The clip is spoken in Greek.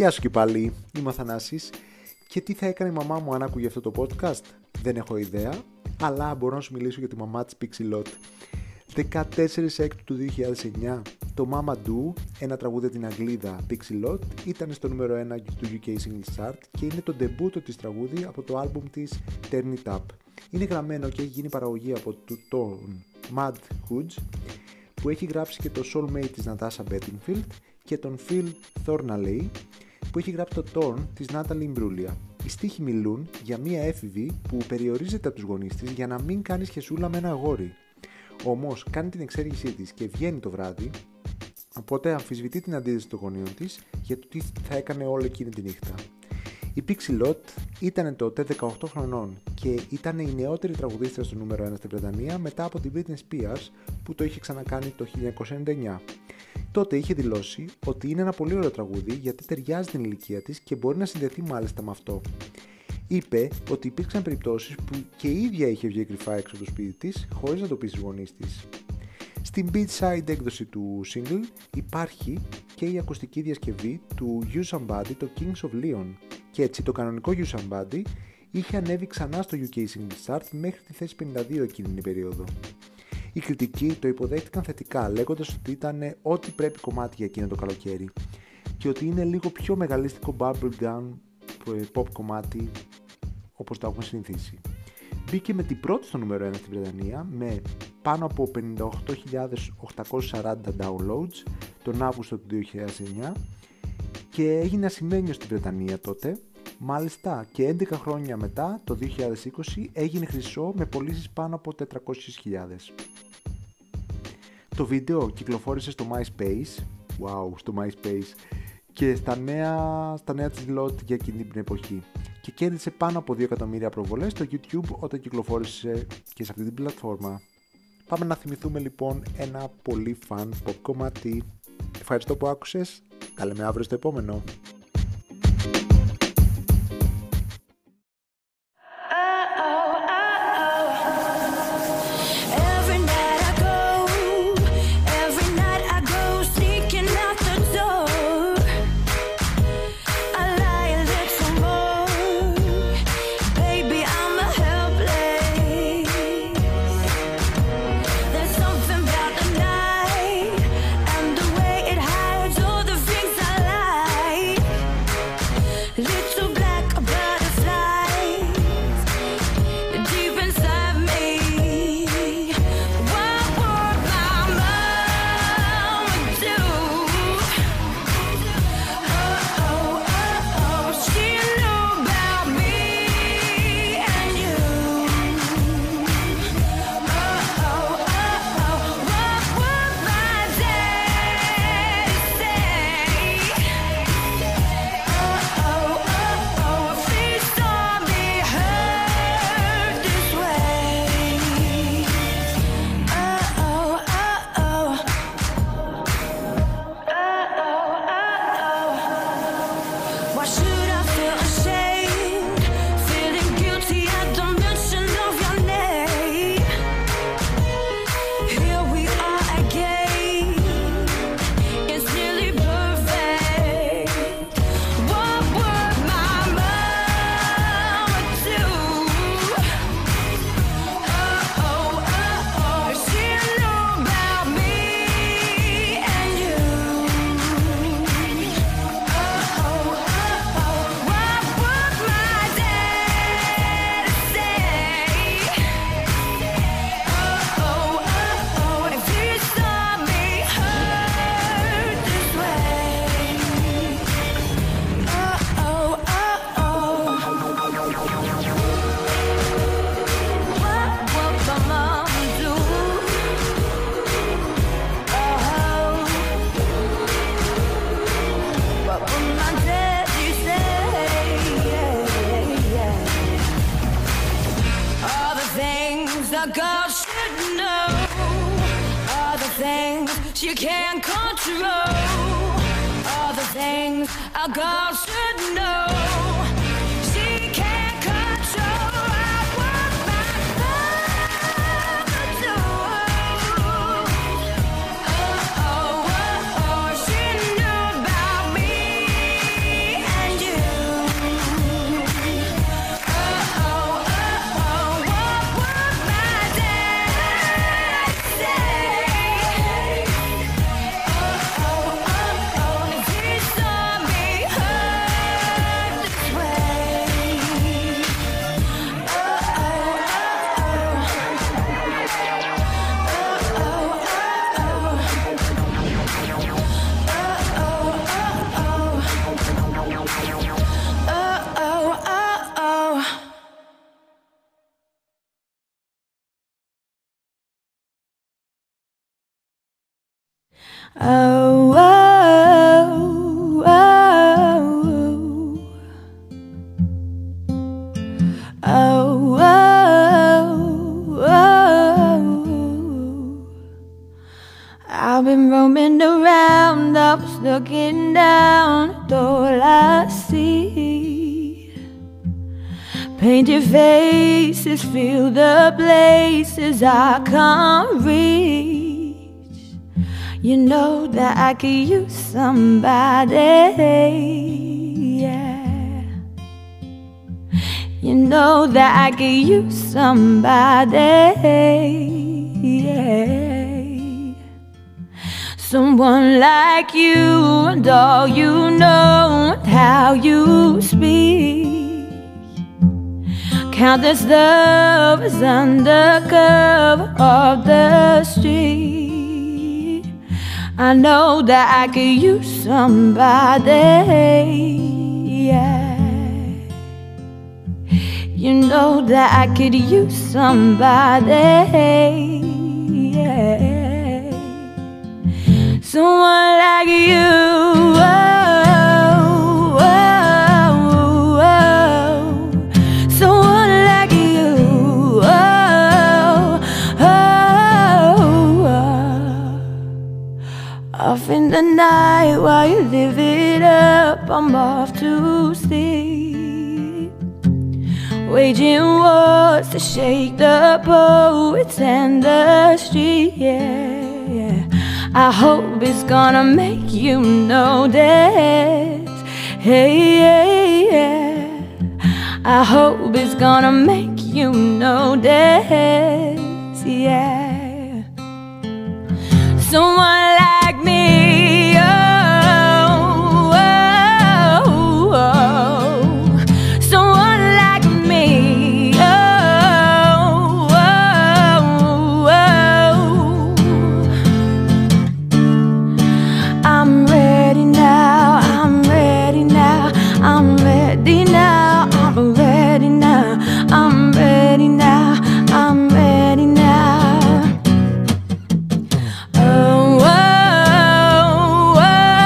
Γεια σου και πάλι, είμαι ο Θανάσης και τι θα έκανε η μαμά μου αν άκουγε αυτό το podcast; Δεν έχω ιδέα, αλλά μπορώ να σου μιλήσω για τη μαμά της Pixelot. 14 Έκτου του 2009, το Mama Do, ένα τραγούδι από την Αγγλίδα Pixelot, ήταν στο νούμερο 1 του UK Single Chart και είναι το ντεμπούτο της τραγούδι από το άλμπουμ της Turn It Up. Είναι γραμμένο και έχει γίνει παραγωγή από τον Mad Hoods που έχει γράψει και το Soulmate της Natasha Bedingfield και τον Phil Thornalley που έχει γράψει το Torn της Natalie Imbruglia. Οι στίχοι μιλούν για μία έφηβη που περιορίζεται από τους γονείς της για να μην κάνει σχεσούλα με ένα αγόρι. Όμως κάνει την εξέργησή της και βγαίνει το βράδυ, οπότε αμφισβητεί την αντίθεση των γονείων της για το τι θα έκανε όλη εκείνη τη νύχτα. Η Pixie Lot ήταν τότε 18 χρονών και ήταν η νεότερη τραγουδίστρια στο νούμερο 1 στην Βρετανία μετά από την Britney Spears που το είχε ξανακάνει το 1999. Τότε είχε δηλώσει ότι είναι ένα πολύ ωραίο τραγούδι γιατί ταιριάζει την ηλικία της και μπορεί να συνδεθεί μάλιστα με αυτό. Είπε ότι υπήρξαν περιπτώσεις που και η ίδια είχε βγει κρυφά έξω από το σπίτι της χωρίς να το πει στους γονείς της. Στην beat-side έκδοση του single υπάρχει και η ακουστική διασκευή του You Somebody, το Kings of Leon και έτσι το κανονικό You Somebody είχε ανέβει ξανά στο UK Single Chart μέχρι τη θέση 52 εκείνη την περίοδο. Οι κριτικοί το υποδέχτηκαν θετικά λέγοντας ότι ήταν ό,τι πρέπει κομμάτι για εκείνο το καλοκαίρι και ότι είναι λίγο πιο μεγαλίστικο bubblegum pop κομμάτι όπως το έχουμε συνηθίσει. Μπήκε με την πρώτη στο νούμερο 1 στην Βρετανία με πάνω από 58.840 downloads τον Αύγουστο του 2009 και έγινε ασημένιο στην Βρετανία τότε. Μάλιστα και 11 χρόνια μετά, το 2020, έγινε χρυσό με πωλήσεις πάνω από 400.000. Το βίντεο κυκλοφόρησε στο MySpace, wow, στο MySpace και στα νέα, στα νέα της Lot για εκείνη την εποχή και κέρδισε πάνω από 2 εκατομμύρια προβολές στο YouTube όταν κυκλοφόρησε και σε αυτή την πλατφόρμα. Πάμε να θυμηθούμε λοιπόν ένα πολύ φαν pop κομμάτι. Ευχαριστώ που άκουσες. Τα λέμε αύριο στο επόμενο. a girl should know All the things she can't control All the things a girl should know. Oh, oh, oh, oh, oh, oh. I've been roaming around, I was looking down at all I see. Painted faces fill the places I can't reach. You know that I could use somebody, yeah. You know that I could use somebody, yeah. Someone like you and all you know and how you speak. Countless lovers under cover of the street. I know that I could use somebody, yeah. You know that I could use somebody, yeah. Someone like you. Off in the night while you live it up, I'm off to sleep. Waging wars to shake the poets and the street, yeah, yeah. I hope it's gonna make you notice, hey, hey, yeah. I hope it's gonna make you notice, yeah someone like me.